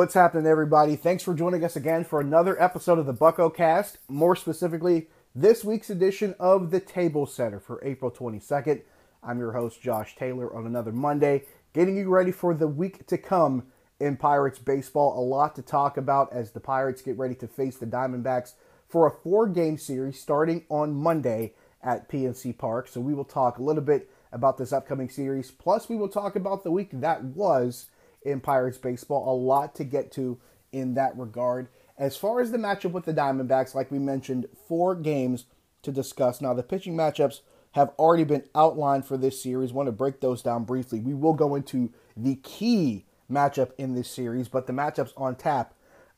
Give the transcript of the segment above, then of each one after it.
What's happening, everybody? Thanks for joining us again for another episode of the Buccocast. More specifically, this week's edition of the Table Setter for April 22nd. I'm your host, Josh Taylor, on another Monday, getting you ready for the week to come in Pirates baseball. A lot to talk about as the Pirates get ready to face the Diamondbacks for a four game series starting on Monday at PNC Park. So we will talk a little bit about this upcoming series. Plus, we will talk about the week that was in Pirates baseball. A lot to get to in that regard. As far as the matchup with the Diamondbacks, like we mentioned, four games to discuss. Now, the pitching matchups have already been outlined for this series. Want to break those down briefly. We will go into the key matchup in this series, but the matchups on tap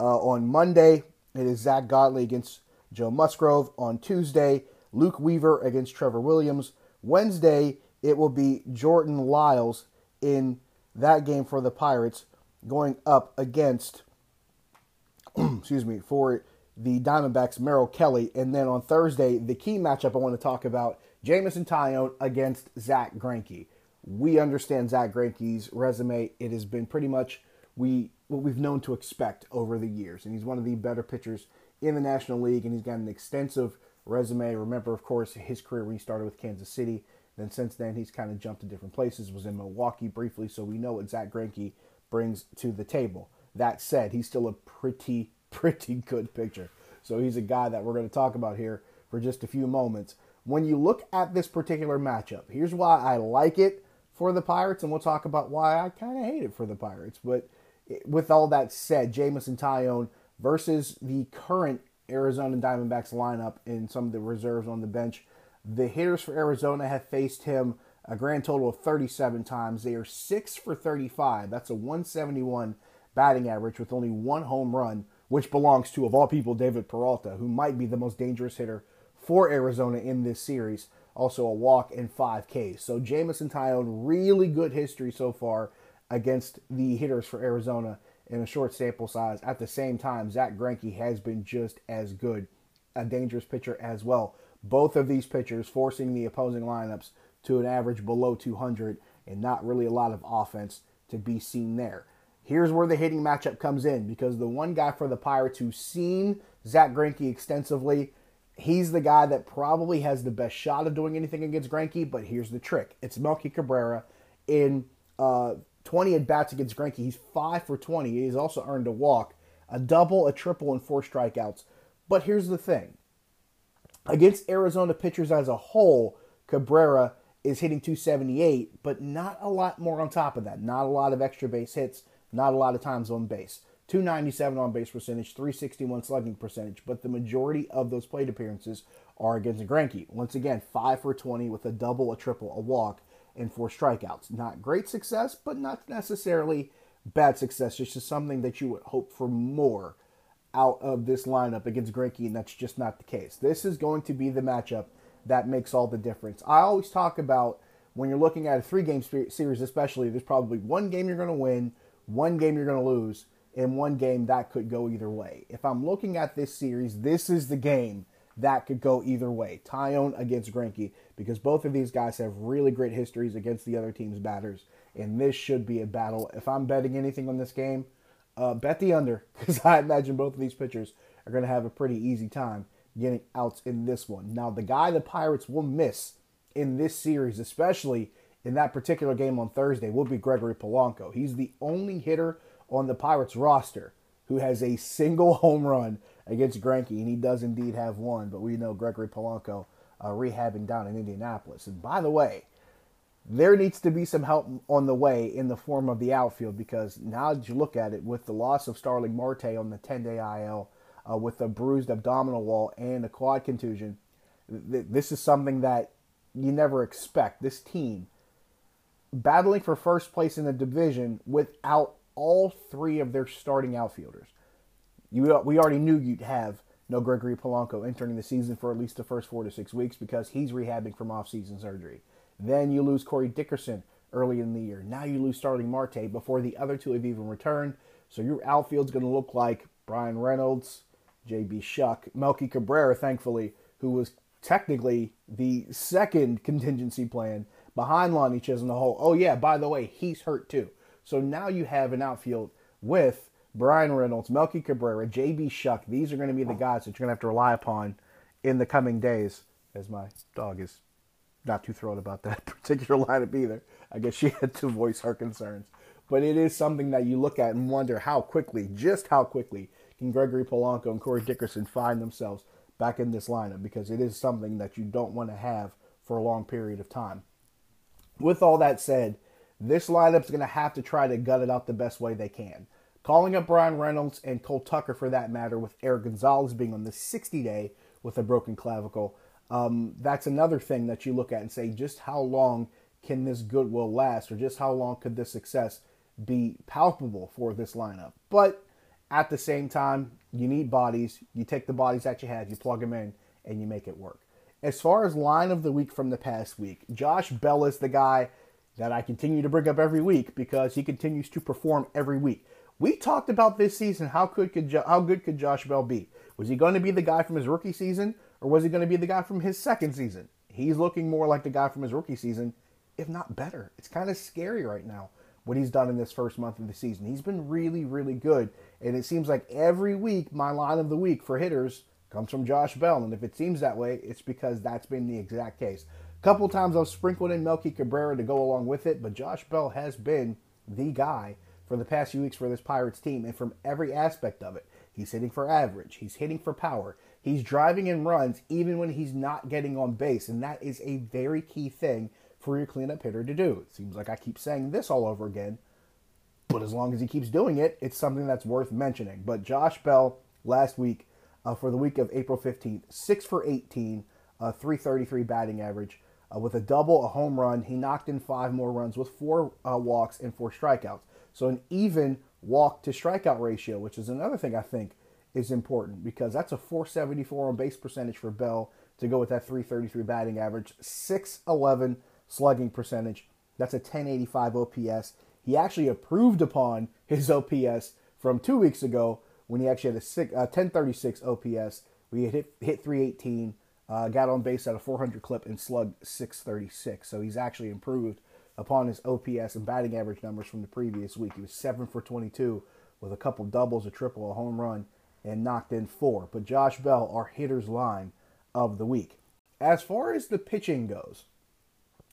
uh, on Monday, it is Zack Godley against Joe Musgrove. On Tuesday, Luke Weaver against Trevor Williams. Wednesday, it will be Jordan Lyles in that game for the Pirates going up against, excuse me, for the Diamondbacks, Merrill Kelly. And then on Thursday, the key matchup I want to talk about, Jameson Taillon against Zack Greinke. We understand Zack Greinke's resume. It has been pretty much we what we've known to expect over the years. And he's one of the better pitchers in the National League, and he's got an extensive resume. Remember, of course, his career when he started with Kansas City. Then since then, he's kind of jumped to different places. Was in Milwaukee briefly, so we know what Zack Greinke brings to the table. That said, he's still a pretty, pretty good pitcher. So he's a guy that we're going to talk about here for just a few moments. When you look at this particular matchup, here's why I like it for the Pirates, and we'll talk about why I kind of hate it for the Pirates. But with all that said, Jameson Taillon versus the current Arizona Diamondbacks lineup and some of the reserves on the bench. The hitters for Arizona have faced him a grand total of 37 times. They are 6 for 35. That's a 171 batting average with only one home run, which belongs to, of all people, David Peralta, who might be the most dangerous hitter for Arizona in this series. Also a walk and 5 Ks. So Jameson Taillon, really good history so far against the hitters for Arizona in a short sample size. At the same time, Zack Greinke has been just as good, a dangerous pitcher as well. Both of these pitchers forcing the opposing lineups to an average below 200 and not really a lot of offense to be seen there. Here's where the hitting matchup comes in because the one guy for the Pirates who's seen Zack Greinke extensively, he's the guy that probably has the best shot of doing anything against Greinke. But here's the trick: it's Melky Cabrera in uh, 20 at bats against Greinke. He's 5 for 20. He's also earned a walk, a double, a triple, and four strikeouts. But here's the thing against Arizona pitchers as a whole, Cabrera is hitting 278, but not a lot more on top of that. Not a lot of extra base hits, not a lot of times on base. 297 on base percentage, 361 slugging percentage, but the majority of those plate appearances are against Greinke. Once again, 5 for 20 with a double, a triple, a walk, and four strikeouts. Not great success, but not necessarily bad success. Just something that you would hope for more out of this lineup against Greinke, and that's just not the case. This is going to be the matchup that makes all the difference. I always talk about when you're looking at a three game series, especially, there's probably one game you're going to win, one game you're going to lose, and one game that could go either way. If I'm looking at this series, this is the game that could go either way. Taillon against Greinke, because both of these guys have really great histories against the other team's batters, and this should be a battle. If I'm betting anything on this game, uh, bet the under, because I imagine both of these pitchers are going to have a pretty easy time getting outs in this one. Now, the guy the Pirates will miss in this series, especially in that particular game on Thursday, will be Gregory Polanco. He's the only hitter on the Pirates roster who has a single home run against Greinke, and he does indeed have one. But we know Gregory Polanco uh, rehabbing down in Indianapolis. And by the way, there needs to be some help on the way in the form of the outfield because now that you look at it, with the loss of Starling Marte on the 10-day IL, uh, with a bruised abdominal wall and a quad contusion, th- this is something that you never expect. This team battling for first place in the division without all three of their starting outfielders. You, we already knew you'd have no Gregory Polanco entering the season for at least the first four to six weeks because he's rehabbing from off-season surgery. Then you lose Corey Dickerson early in the year. Now you lose Starling Marte before the other two have even returned. So your outfield's going to look like Bryan Reynolds, J.B. Shuck, Melky Cabrera, thankfully, who was technically the second contingency plan behind Lonnie Chisenhall. Oh, yeah, by the way, he's hurt too. So now you have an outfield with Bryan Reynolds, Melky Cabrera, JB Shuck. These are going to be the guys that you're going to have to rely upon in the coming days. As my dog is not too thrilled about that particular lineup either. I guess she had to voice her concerns. But it is something that you look at and wonder how quickly, just how quickly, can Gregory Polanco and Corey Dickerson find themselves back in this lineup because it is something that you don't want to have for a long period of time. With all that said, this lineup's going to have to try to gut it out the best way they can. Calling up Bryan Reynolds and Cole Tucker for that matter, with Erik Gonzalez being on the 60 day with a broken clavicle, um, that's another thing that you look at and say just how long can this goodwill last or just how long could this success be palpable for this lineup. But at the same time, you need bodies. You take the bodies that you have, you plug them in, and you make it work. As far as line of the week from the past week, Josh Bell is the guy that I continue to bring up every week because he continues to perform every week. We talked about this season. How good could how good could Josh Bell be? Was he going to be the guy from his rookie season, or was he going to be the guy from his second season? He's looking more like the guy from his rookie season, if not better. It's kind of scary right now what he's done in this first month of the season. He's been really, really good. And it seems like every week, my line of the week for hitters comes from Josh Bell. And if it seems that way, it's because that's been the exact case. A couple times I've sprinkled in Melky Cabrera to go along with it, but Josh Bell has been the guy for the past few weeks for this Pirates team. And from every aspect of it, he's hitting for average, he's hitting for power, he's driving in runs even when he's not getting on base. And that is a very key thing for your cleanup hitter to do. It seems like I keep saying this all over again, but as long as he keeps doing it, it's something that's worth mentioning. But Josh Bell last week uh, for the week of April 15th, 6 for 18, uh, 333 batting average. Uh, with a double, a home run, he knocked in five more runs with four uh, walks and four strikeouts. So an even walk to strikeout ratio, which is another thing I think is important because that's a 474 on base percentage for Bell to go with that 333 batting average, 611 slugging percentage. That's a 1085 OPS. He actually improved upon his OPS from two weeks ago when he actually had a six, uh, 1036 OPS. We hit hit 318, uh, got on base at a 400 clip, and slugged 636. So he's actually improved upon his OPS and batting average numbers from the previous week. He was seven for 22 with a couple doubles, a triple, a home run, and knocked in four. But Josh Bell, our hitter's line of the week. As far as the pitching goes,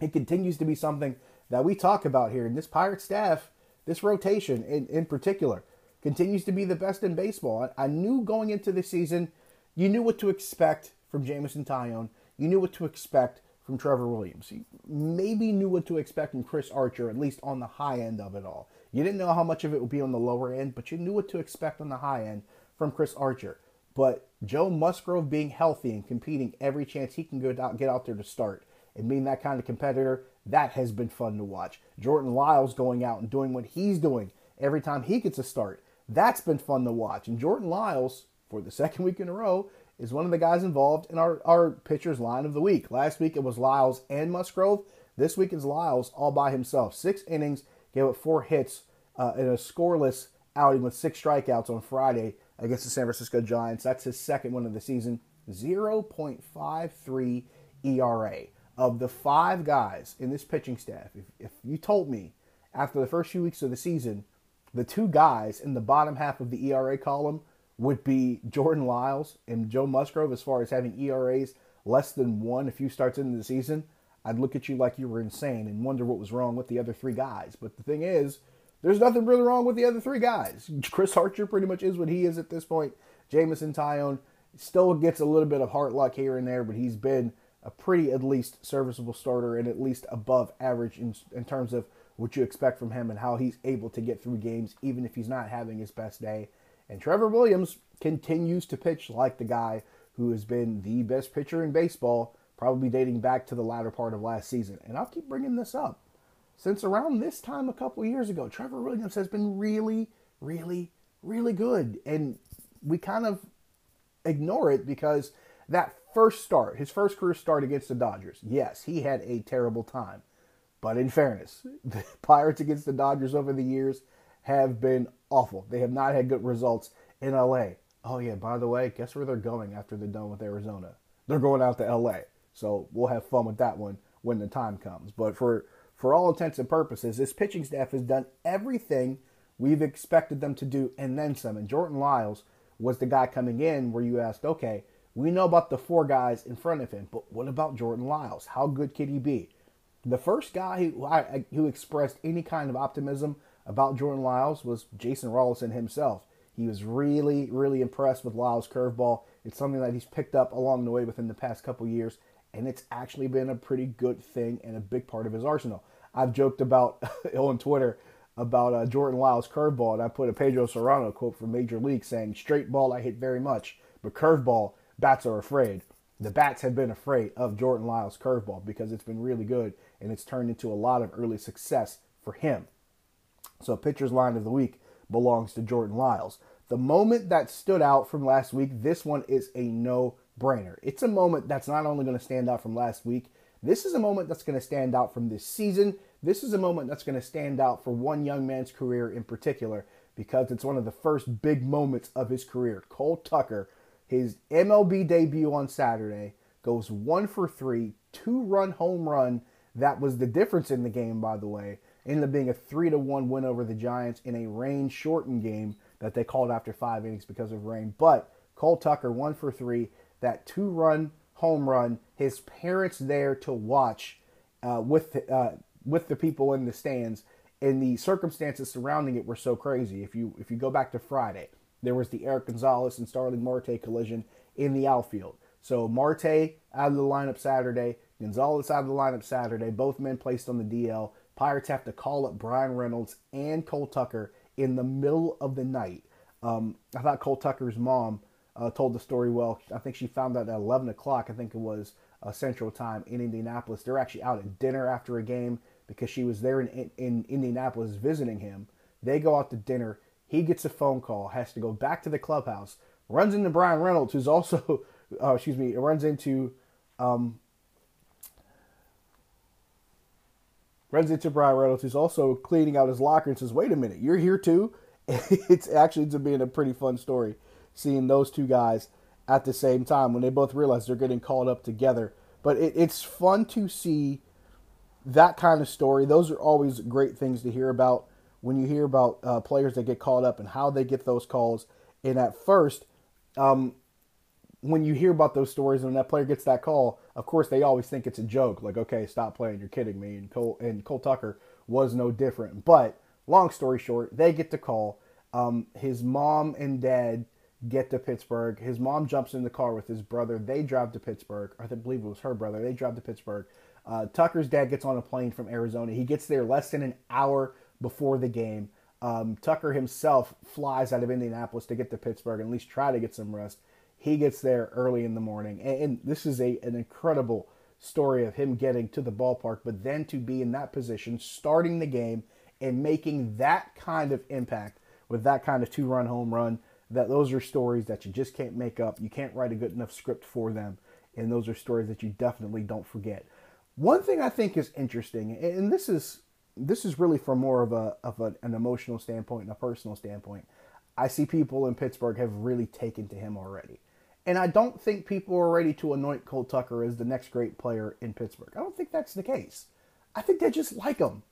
it continues to be something that we talk about here. And this Pirate staff, this rotation in, in particular, continues to be the best in baseball. I, I knew going into the season, you knew what to expect from Jameson Taillon. You knew what to expect from Trevor Williams. You maybe knew what to expect from Chris Archer, at least on the high end of it all. You didn't know how much of it would be on the lower end, but you knew what to expect on the high end from Chris Archer. But Joe Musgrove being healthy and competing every chance he can go out, get out there to start and being that kind of competitor, that has been fun to watch. Jordan Lyles going out and doing what he's doing every time he gets a start, that's been fun to watch. And Jordan Lyles, for the second week in a row, is one of the guys involved in our, our pitcher's line of the week. Last week it was Lyles and Musgrove. This week is Lyles all by himself. Six innings, gave up four hits uh, in a scoreless outing with six strikeouts on Friday against the San Francisco Giants. That's his second one of the season. 0.53 ERA of the five guys in this pitching staff, if, if you told me after the first few weeks of the season, the two guys in the bottom half of the ERA column would be Jordan Lyles and Joe Musgrove as far as having ERAs less than one a few starts into the season, I'd look at you like you were insane and wonder what was wrong with the other three guys. But the thing is, there's nothing really wrong with the other three guys. Chris Archer pretty much is what he is at this point. Jameson Taillon still gets a little bit of heart luck here and there, but he's been a pretty at least serviceable starter and at least above average in, in terms of what you expect from him and how he's able to get through games even if he's not having his best day. And Trevor Williams continues to pitch like the guy who has been the best pitcher in baseball, probably dating back to the latter part of last season. And I'll keep bringing this up. Since around this time a couple years ago, Trevor Williams has been really, really, really good. And we kind of ignore it because that first start, his first career start against the Dodgers, yes, he had a terrible time. But in fairness, the Pirates against the Dodgers over the years have been awful. They have not had good results in LA. Oh, yeah, by the way, guess where they're going after they're done with Arizona? They're going out to LA. So we'll have fun with that one when the time comes. But for, for all intents and purposes, this pitching staff has done everything we've expected them to do and then some. And Jordan Lyles was the guy coming in where you asked, okay, we know about the four guys in front of him, but what about Jordan Lyles? How good could he be? The first guy who, who expressed any kind of optimism about Jordan Lyles was Jason Rollison himself. He was really, really impressed with Lyles' curveball. It's something that he's picked up along the way within the past couple years, and it's actually been a pretty good thing and a big part of his arsenal. I've joked about on Twitter about uh, Jordan Lyles' curveball, and I put a Pedro Cerrano quote from Major League saying, "Straight ball I hit very much, but curveball bats are afraid." The bats have been afraid of Jordan Lyles' curveball because it's been really good and it's turned into a lot of early success for him. So, pitcher's line of the week belongs to Jordan Lyles. The moment that stood out from last week, this one is a no brainer. It's a moment that's not only going to stand out from last week, this is a moment that's going to stand out from this season. This is a moment that's going to stand out for one young man's career in particular because it's one of the first big moments of his career. Cole Tucker, his MLB debut on Saturday, goes one for three, two run home run. That was the difference in the game, by the way. Ended up being a three to one win over the Giants in a rain shortened game that they called after five innings because of rain. But Cole Tucker, one for three, that two run home run, his parents there to watch uh, with uh, with the people in the stands, and the circumstances surrounding it were so crazy. If you if you go back to Friday, there was the Erik Gonzalez and Starling Marte collision in the outfield. So Marte out of the lineup Saturday, Gonzalez out of the lineup Saturday, both men placed on the DL. Pirates have to call up Bryan Reynolds and Cole Tucker in the middle of the night. Um, I thought Cole Tucker's mom uh, told the story well. I think she found out at 11 o'clock, I think it was uh, Central Time in Indianapolis. They're actually out at dinner after a game because she was there in, in, in Indianapolis visiting him. They go out to dinner. He gets a phone call, has to go back to the clubhouse, runs into Bryan Reynolds, who's also, uh, excuse me, runs into, um, runs into Bryan Reynolds, who's also cleaning out his locker, and says, "Wait a minute, you're here too." it's actually to being a pretty fun story seeing those two guys at the same time when they both realize they're getting called up together. But it, it's fun to see that kind of story. Those are always great things to hear about when you hear about uh, players that get called up and how they get those calls. And at first, um, when you hear about those stories and when that player gets that call, of course they always think it's a joke. Like, okay, stop playing, you're kidding me. And Cole and Cole Tucker was no different. But long story short, they get the call. Um, his mom and dad get to Pittsburgh. His mom jumps in the car with his brother. They drive to Pittsburgh. I believe it was her brother. They drive to Pittsburgh. Uh, Tucker's dad gets on a plane from Arizona. He gets there less than an hour before the game. Um, Tucker himself flies out of Indianapolis to get to Pittsburgh and at least try to get some rest. He gets there early in the morning, and, and this is a an incredible story of him getting to the ballpark, but then to be in that position, starting the game, and making that kind of impact with that kind of two-run home run that those are stories that you just can't make up. You can't write a good enough script for them, and those are stories that you definitely don't forget. One thing I think is interesting, and this is this is really from more of a of a, an emotional standpoint and a personal standpoint. I see people in Pittsburgh have really taken to him already. And I don't think people are ready to anoint Cole Tucker as the next great player in Pittsburgh. I don't think that's the case. I think they just like him.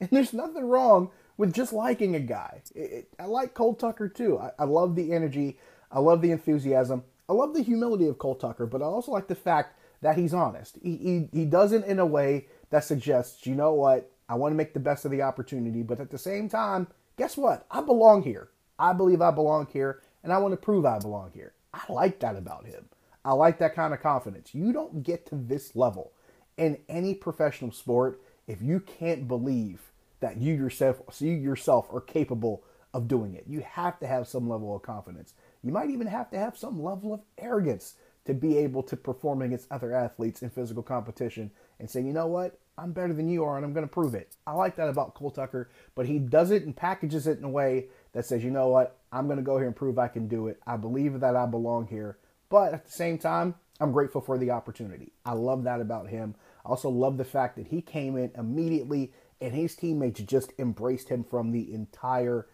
And there's nothing wrong with just liking a guy. It, it, I like Cole Tucker too. I, I love the energy. I love the enthusiasm. I love the humility of Cole Tucker, but I also like the fact that he's honest. He, he, he doesn't in a way that suggests, you know what, I want to make the best of the opportunity, but at the same time, guess what? I belong here. I believe I belong here, and I want to prove I belong here. I like that about him. I like that kind of confidence. You don't get to this level in any professional sport if you can't believe that you yourself so you yourself are capable of doing it. You have to have some level of confidence. You might even have to have some level of arrogance to be able to perform against other athletes in physical competition and say, you know what, I'm better than you are and I'm going to prove it. I like that about Cole Tucker, but he does it and packages it in a way that says, you know what, I'm going to go here and prove I can do it. I believe that I belong here. But at the same time, I'm grateful for the opportunity. I love that about him. I also love the fact that he came in immediately and his teammates just embraced him from the entire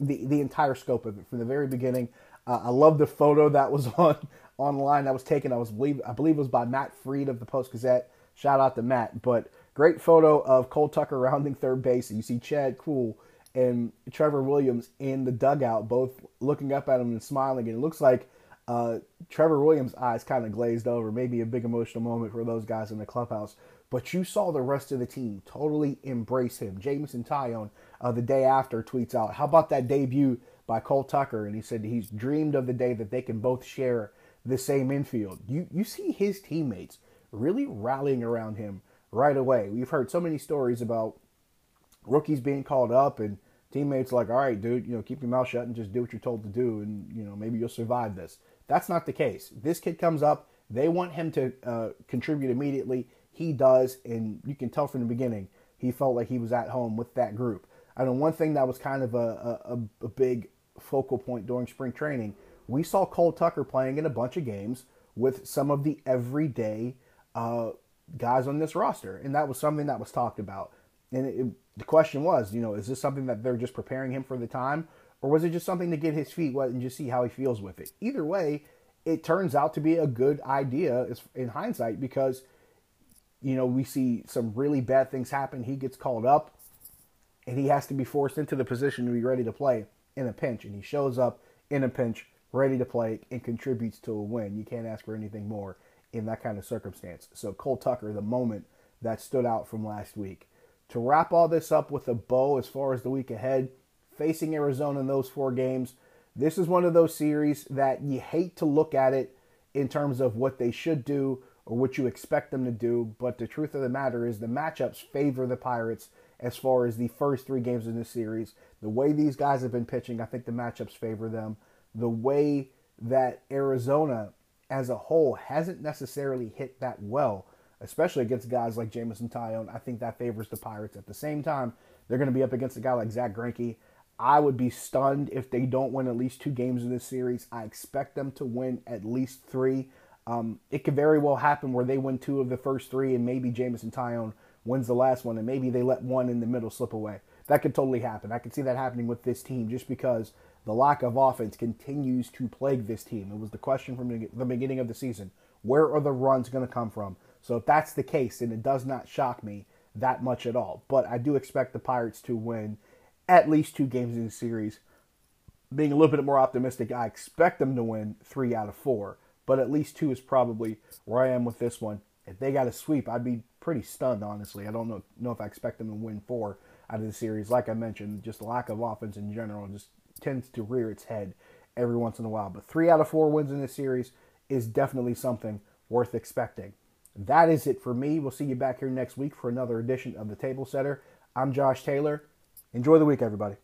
the, the entire scope of it from the very beginning. Uh, I love the photo that was on online that was taken. I was believe I believe it was by Matt Freed of the Post Gazette. Shout out to Matt, but great photo of Cole Tucker rounding third base. You see Chad Kuhl and Trevor Williams in the dugout, both looking up at him and smiling. And it looks like uh, Trevor Williams' eyes kind of glazed over. Maybe a big emotional moment for those guys in the clubhouse. But you saw the rest of the team totally embrace him. Jameson Taillon, uh, the day after, tweets out, How about that debut by Cole Tucker? And he said he's dreamed of the day that they can both share the same infield. You, you see his teammates really rallying around him right away. We've heard so many stories about rookies being called up and teammates like, all right, dude, you know, keep your mouth shut and just do what you're told to do, and you know, maybe you'll survive this. That's not the case. This kid comes up, they want him to uh, contribute immediately. He does, and you can tell from the beginning he felt like he was at home with that group. I know one thing that was kind of a, a, a big focal point during spring training. We saw Cole Tucker playing in a bunch of games with some of the everyday uh, guys on this roster, and that was something that was talked about. And it, the question was, you know, is this something that they're just preparing him for the time, or was it just something to get his feet wet and just see how he feels with it? Either way, it turns out to be a good idea in hindsight because, you know, we see some really bad things happen. He gets called up, and he has to be forced into the position to be ready to play in a pinch, and he shows up in a pinch, ready to play, and contributes to a win. You can't ask for anything more in that kind of circumstance. So Cole Tucker, the moment that stood out from last week to wrap all this up with a bow as far as the week ahead, facing Arizona in those four games, this is one of those series that you hate to look at it in terms of what they should do or what you expect them to do. But the truth of the matter is, the matchups favor the Pirates as far as the first three games in this series. The way these guys have been pitching, I think the matchups favor them. The way that Arizona as a whole hasn't necessarily hit that well especially against guys like Jameson Taillon. I think that favors the Pirates. At the same time, they're going to be up against a guy like Zack Greinke. I would be stunned if they don't win at least two games in this series. I expect them to win at least three. Um, it could very well happen where they win two of the first three, and maybe Jameson Taillon wins the last one, and maybe they let one in the middle slip away. That could totally happen. I could see that happening with this team just because the lack of offense continues to plague this team. It was the question from the beginning of the season. Where are the runs going to come from? So if that's the case, then it does not shock me that much at all. But I do expect the Pirates to win at least two games in the series. Being a little bit more optimistic, I expect them to win three out of four, but at least two is probably where I am with this one. If they got a sweep, I'd be pretty stunned, honestly. I don't know, know if I expect them to win four out of the series. Like I mentioned, just lack of offense in general just tends to rear its head every once in a while. But three out of four wins in this series is definitely something worth expecting. That is it for me. We'll see you back here next week for another edition of the Table Setter. I'm Josh Taylor. Enjoy the week, everybody.